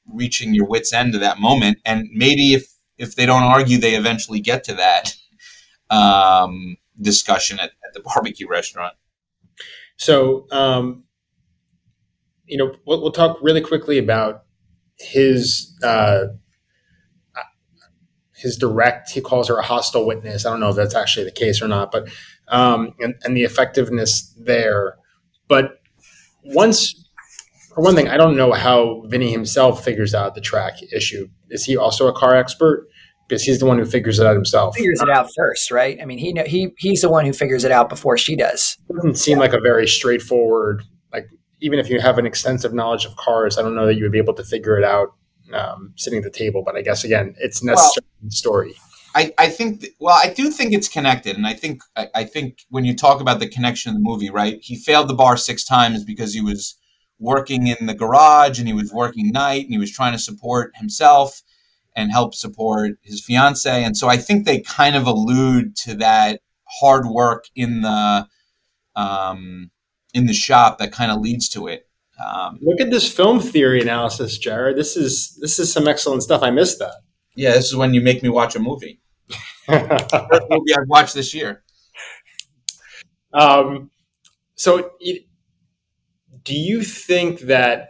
reaching your wits end to that moment, and maybe if if they don't argue, they eventually get to that um, discussion at, at the barbecue restaurant. So, um, you know, we'll, we'll, talk really quickly about his uh, his direct. He calls her a hostile witness. I don't know if that's actually the case or not, but um, and, and the effectiveness there. But once, for one thing, I don't know how Vinny himself figures out the track issue. Is he also a car expert? Because he's the one who figures it out himself. Figures it out first, right? I mean, he he he's the one who figures it out before she does. It doesn't seem like a very straightforward. Even if you have an extensive knowledge of cars, I don't know that you would be able to figure it out um, sitting at the table. But I guess again, it's necessary well, story. I, I think th- well I do think it's connected and I think I, I, think when you talk about the connection in the movie right he failed the bar six times because he was working in the garage and he was working night and he was trying to support himself and help support his fiance and so I think they kind of allude to that hard work in the um, in the shop that kind of leads to it um, look at this film theory analysis Jared this is this is some excellent stuff I missed that yeah, this is when you make me watch a movie. First movie I've watched this year. Um, so, it, do you think that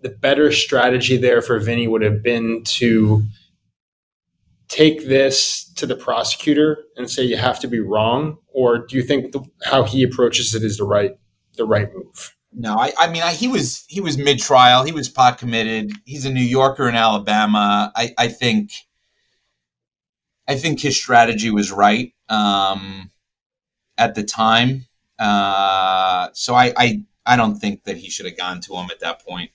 the better strategy there for Vinny would have been to take this to the prosecutor and say you have to be wrong, or do you think the, how he approaches it is the right the right move? No, I, I mean, I, he was he was mid trial. He was pot committed. He's a New Yorker in Alabama. I, I think, I think his strategy was right um, at the time. Uh, so I, I, I don't think that he should have gone to him at that point.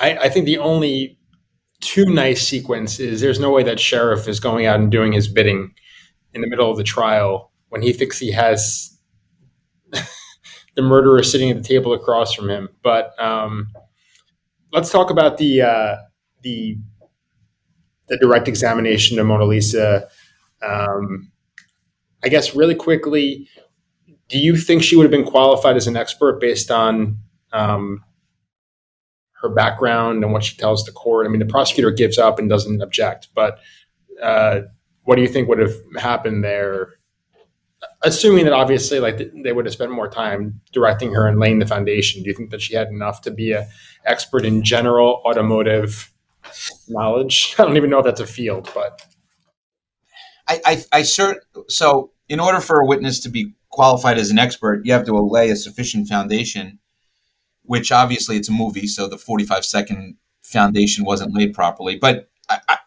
I, I think the only too nice sequence is there's no way that sheriff is going out and doing his bidding in the middle of the trial when he thinks he has the murderer sitting at the table across from him. But um, let's talk about the uh, the the direct examination of Mona Lisa. Um, I guess really quickly, do you think she would have been qualified as an expert based on um, her background and what she tells the court? I mean, the prosecutor gives up and doesn't object, but uh, what do you think would have happened there? Assuming that obviously like they would have spent more time directing her and laying the foundation do you think that she had enough to be an expert in general automotive knowledge? I don't even know if that's a field but. I i, I sure so in order for a witness to be qualified as an expert you have to lay a sufficient foundation which obviously it's a movie so the 45 second foundation wasn't laid properly but I, I,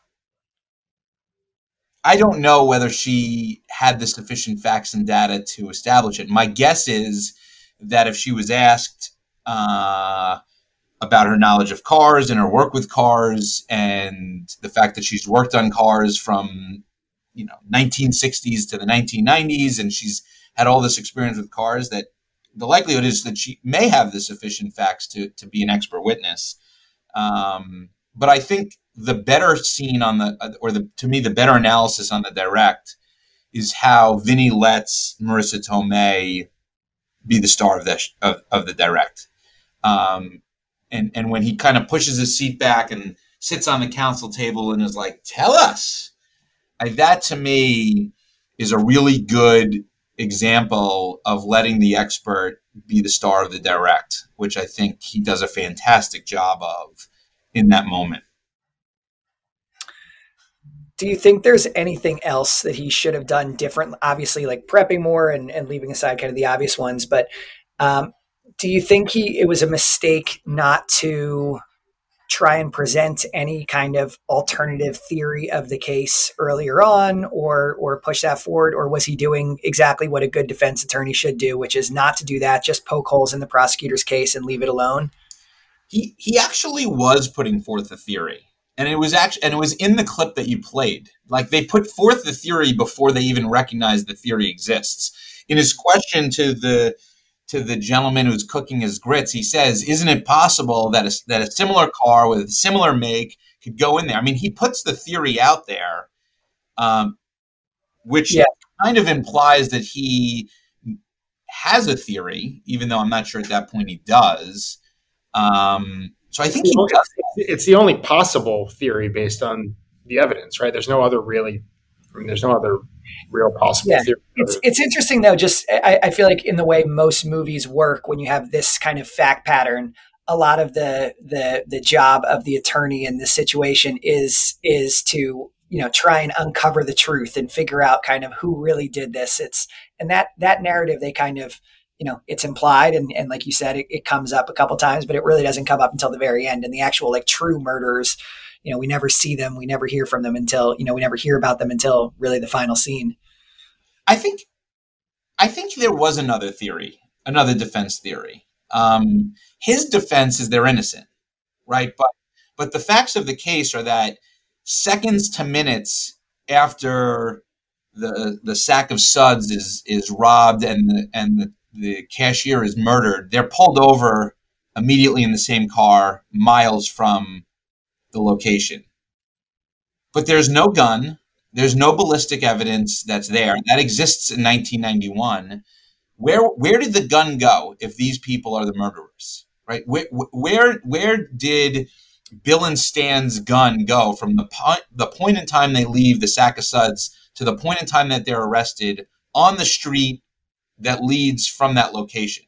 I don't know whether she had the sufficient facts and data to establish it. My guess is that if she was asked uh, about her knowledge of cars and her work with cars and the fact that she's worked on cars from you know 1960s to the 1990s and she's had all this experience with cars that the likelihood is that she may have the sufficient facts to, to be an expert witness. Um, but I think the better scene on the or the to me the better analysis on the direct is how Vinny lets Marisa Tomei be the star of the of, of the direct. Um, and and when he kind of pushes his seat back and sits on the counsel table and is like, "Tell us," like, that to me is a really good example of letting the expert be the star of the direct, which I think he does a fantastic job of in that moment do you think there's anything else that he should have done different? Obviously, like prepping more and, and leaving aside kind of the obvious ones, but um, do you think he it was a mistake not to try and present any kind of alternative theory of the case earlier on or or push that forward? Or was he doing exactly what a good defense attorney should do which is not to do that just poke holes in the prosecutor's case and leave it alone? He he actually was putting forth a theory. And it was actually and it was in the clip that you played. Like they put forth the theory before they even recognized the theory exists. In his question to the to the gentleman who's cooking his grits he says isn't it possible that a, that a similar car with a similar make could go in there i mean he puts the theory out there um, which yeah. kind of implies that he has a theory even though i'm not sure at that point he does um, So I think It's he the only- it's the only possible theory based on the evidence, right? There's no other really, I mean, there's no other real possible Yeah. theory. It's, it's interesting though. Just I, I feel like in the way most movies work, when you have this kind of fact pattern, a lot of the the the job of the attorney in this situation is is to you know try and uncover the truth and figure out kind of who really did this. It's and that that narrative they kind of you know it's implied and, and like you said it, it comes up a couple times but it really doesn't come up until the very end and the actual like true murderers you know we never see them we never hear from them until you know we never hear about them until really the final scene I think I think there was another theory, another defense theory. Um, his defense is they're innocent, right? But but the facts of the case are that seconds to minutes after the the Sac-O-Suds is is robbed and the and the, the cashier is murdered, they're pulled over immediately in the same car, miles from the location. But there's no gun, there's no ballistic evidence that's there. That exists in 1991. Where where did the gun go if these people are the murderers? Right? Where where where did Bill and Stan's gun go from the point the point in time they leave the Sac-O-Suds to the point in time that they're arrested on the street that leads from that location?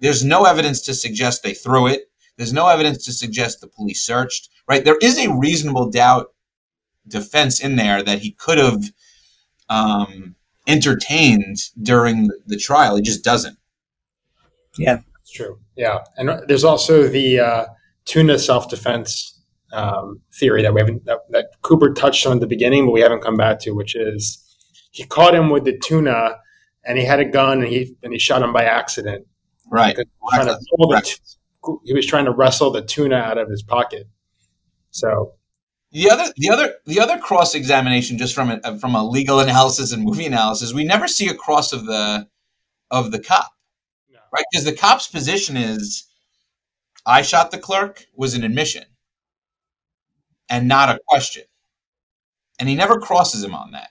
There's no evidence to suggest they threw it. There's no evidence to suggest the police searched. Right? There is a reasonable doubt defense in there that he could have um, entertained during the, the trial. He just doesn't. Yeah, it's true. Yeah, and there's also the uh, tuna self-defense um, theory that we haven't that, that Cooper touched on at the beginning, but we haven't come back to, which is he caught him with the tuna, and he had a gun, and he and he shot him by accident. Right. Because he, was trying to pull the t- he was trying to wrestle the tuna out of his pocket. So The other, the other, the other cross examination, just from a, from a legal analysis and movie analysis, we never see a cross of the of the cop, No. right? Because the cop's position is, I shot the clerk was an admission, and not a question, and he never crosses him on that.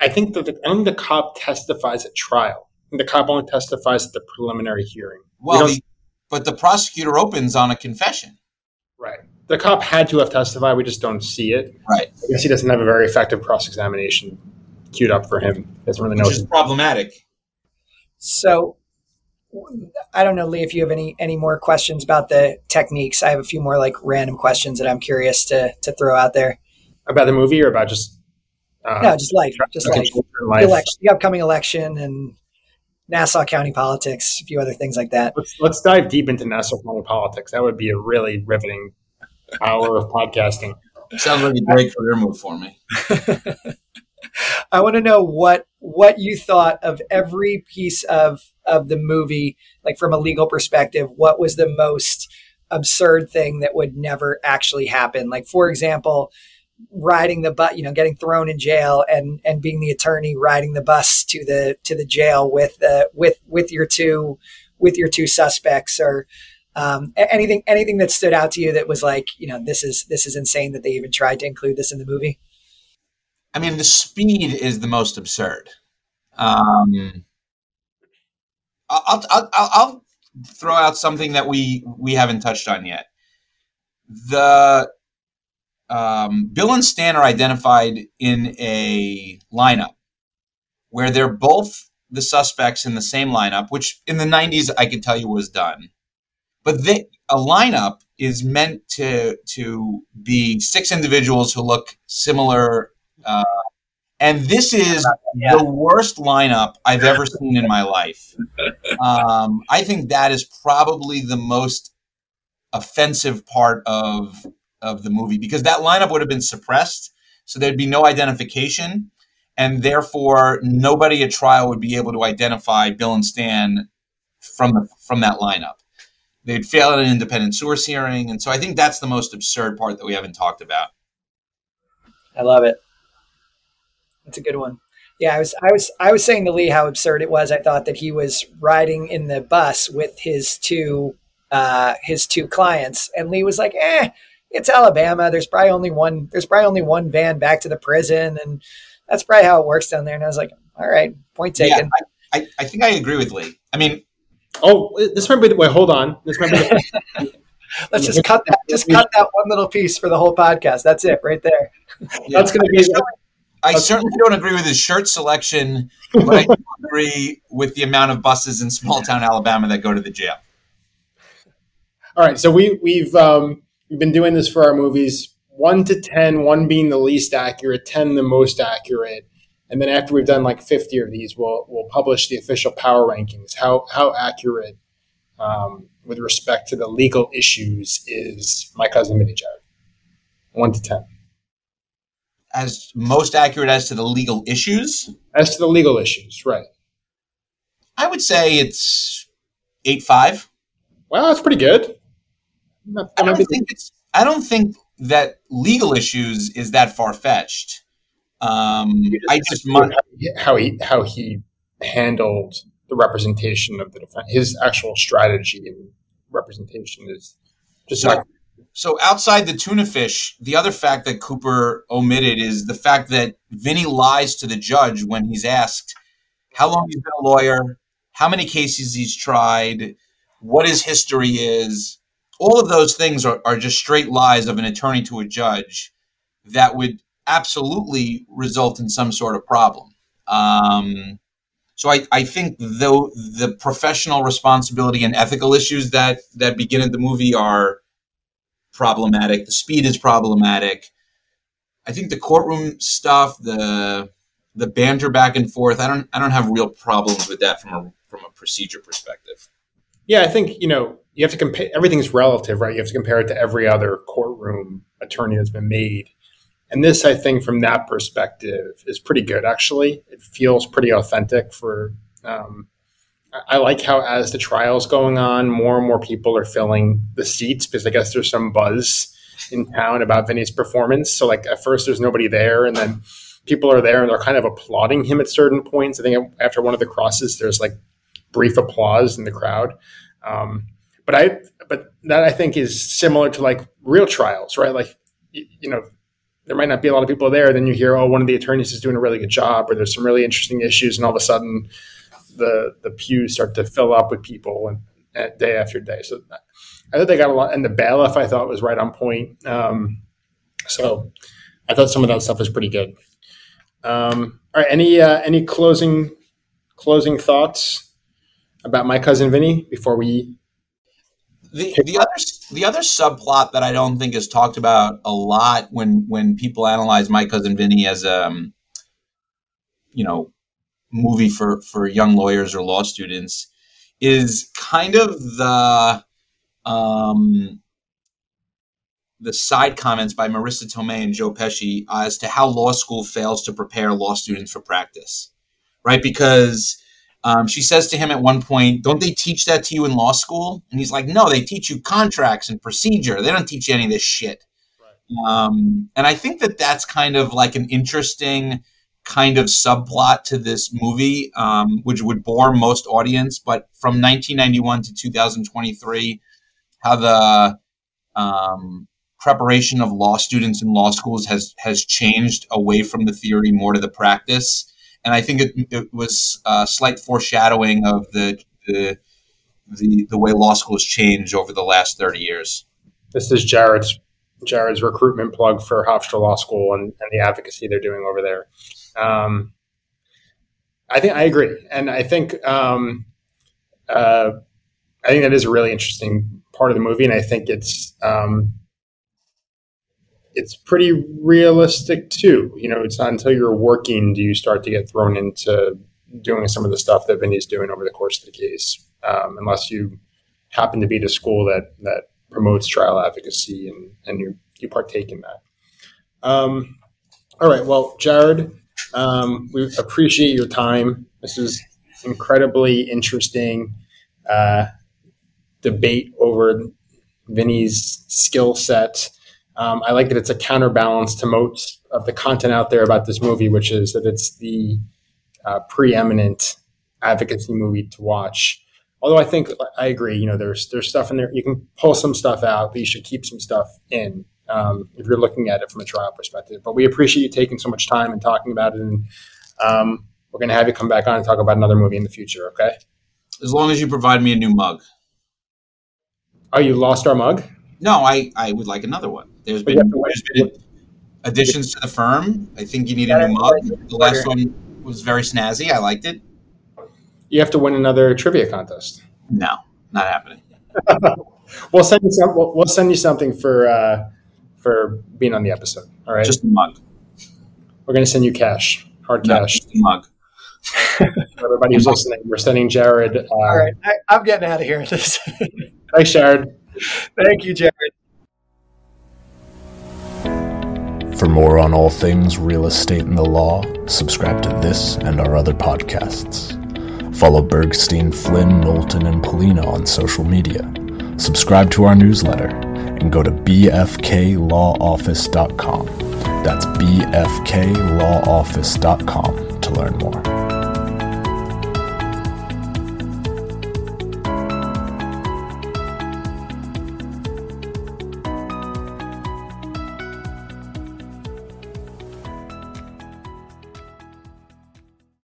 I think that the, I think the cop testifies at trial. I think the cop only testifies at the preliminary hearing. Well, don't- the, but the prosecutor opens on a confession, right. The cop had to have testified. We just don't see it. right? I guess he doesn't have a very effective cross examination queued up for him. He doesn't really know. Which is problematic. So I don't know, Lee, if you have any any more questions about the techniques. I have a few more like random questions that I'm curious to to throw out there. about the movie or about just uh, No, just life, just okay, life, the, election, the upcoming election, and Nassau County politics, a few other things like that. Let's let's dive deep into Nassau County politics. That would be a really riveting hour of podcasting. Sounds like a great career move for me. I want to know what what you thought of every piece of of the movie, like from a legal perspective. What was the most absurd thing that would never actually happen? Like, for example, riding the bus, you know, getting thrown in jail and and being the attorney riding the bus to the to the jail with uh, with with your two with your two suspects or um, anything anything that stood out to you that was like you know this is this is insane that they even tried to include this in the movie I mean, the speed is the most absurd. Um, I'll, I'll, I'll, throw out something that we we haven't touched on yet. The um, Bill and Stan are identified in a lineup where they're both the suspects in the same lineup, which in the '90s I can tell you was done. But they, a lineup is meant to to be six individuals who look similar uh, and this is Yeah. the worst lineup I've ever seen in my life. Um, I think that is probably the most offensive part of of the movie because that lineup would have been suppressed, so there'd be no identification, and therefore nobody at trial would be able to identify Bill and Stan from the, from that lineup. They'd fail at an independent source hearing, and so I think that's the most absurd part that we haven't talked about. I love it. That's a good one. Yeah, I was I was I was saying to Lee how absurd it was. I thought that he was riding in the bus with his two uh, his two clients, and Lee was like, "Eh, it's Alabama. There's probably only one. There's probably only one van back to the prison, and that's probably how it works down there." And I was like, "All right, point Yeah, taken." I, I, I think I agree with Lee. I mean, Oh, this might be the way. Hold on. This might be the, Let's just cut that. Just cut that one little piece for the whole podcast. That's it, right there. That's going to be. I certainly don't agree with his shirt selection, but I do agree with the amount of buses in small town Alabama that go to the jail. All right, so we we've um, we've been doing this for our movies, one to ten, one being the least accurate, ten the most accurate, and then after we've done like fifty of these, we'll we'll publish the official power rankings. How how accurate um, with respect to the legal issues is my cousin Vinny Jared? One to ten. As most accurate as to the legal issues, As to the legal issues, right? I would say it's eight five. Well, that's pretty good. Not- I don't think it's. I don't think that legal issues is that far fetched. Um, I just how he how he handled the representation of the defense. His actual strategy and representation is just So- not. So outside the tuna fish, the other fact that Cooper omitted is the fact that Vinny lies to the judge when he's asked how long he's been a lawyer, how many cases he's tried, what his history is. All of those things are, are just straight lies of an attorney to a judge that would absolutely result in some sort of problem. Um, so I, I think though the professional responsibility and ethical issues that that begin at the movie are problematic. The speed is problematic. I think the courtroom stuff, the the banter back and forth, I don't I don't have real problems with that from a from a procedure perspective. Yeah, I think you know you have to compare. Everything's relative, right? You have to compare it to every other courtroom attorney that's been made. And this, I think, from that perspective, is pretty good. Actually, it feels pretty authentic. For um, I- like how as the trial's going on, more and more people are filling the seats because I guess there's some buzz in town about Vinny's performance. So, like at first, there's nobody there, and then people are there and they're kind of applauding him at certain points. I think after one of the crosses, there's like brief applause in the crowd. Um, but I, but that I think is similar to like real trials, right? Like, you, you know, there might not be a lot of people there. Then you hear, oh, one of the attorneys is doing a really good job, or there's some really interesting issues, and all of a sudden, the the pews start to fill up with people and, and day after day. So I thought they got a lot, and the bailiff I thought was right on point. Um, so I thought some of that stuff was pretty good. Um, all right, any uh, any closing closing thoughts about my cousin Vinny before we The the other the other subplot that I don't think is talked about a lot when when people analyze My Cousin Vinny as a um, you know movie for for young lawyers or law students is kind of the um, the side comments by Marisa Tomei and Joe Pesci as to how law school fails to prepare law students for practice, right? Because um, she says to him at one point, "Don't they teach that to you in law school?" And he's like, "No, they teach you contracts and procedure. They don't teach you any of this shit." Um, and I think that that's kind of like an interesting kind of subplot to this movie, um, which would bore most audience. But from 1991 to 2023, how the um, preparation of law students in law schools has has changed away from the theory more to the practice. And I think it, it was a slight foreshadowing of the, the the the way law schools change over the last 30 years. This is Jared's Jared's recruitment plug for Hofstra Law School and, and the advocacy they're doing over there. Um, I think I agree, and I think um, uh, I think that is a really interesting part of the movie, and I think it's um, it's pretty realistic too. You know, it's not until you're working do you start to get thrown into doing some of the stuff that Vinny's doing over the course of the case, um, unless you happen to be the school that that promotes trial advocacy and and you you partake in that. Um, all right, well, Jared, um, we appreciate your time. This is incredibly interesting uh, debate over Vinny's skill set. Um, I like that it's a counterbalance to most of the content out there about this movie, which is that it's the uh, preeminent advocacy movie to watch. Although I think I agree, you know, there's there's stuff in there you can pull some stuff out, but you should keep some stuff in um, if you're looking at it from a trial perspective. But we appreciate you taking so much time and talking about it, and um, we're going to have you come back on and talk about another movie in the future. Okay? As long as you provide me a new mug. Oh, you lost our mug? No, I, I would like another one. There's But been, you have to there's been additions to the firm. I think you need a new mug. The last one was very snazzy. I liked it. You have to win another trivia contest. No, not happening. We'll send you some. We'll, we'll send you something for uh, for being on the episode. All right. Just a mug. We're going to send you cash, hard No, cash. just a mug. Everybody who's listening, we're sending Jared. Uh, All right, I, I'm getting out of here. Thanks, Thanks, Jared. Thank you, Jared. For more on all things real estate and the law, subscribe to this and our other podcasts. Follow Bergstein, Flynn, Knowlton, and Pollina on social media. Subscribe to our newsletter and go to bfklawoffice.com. That's bfklawoffice.com to learn more.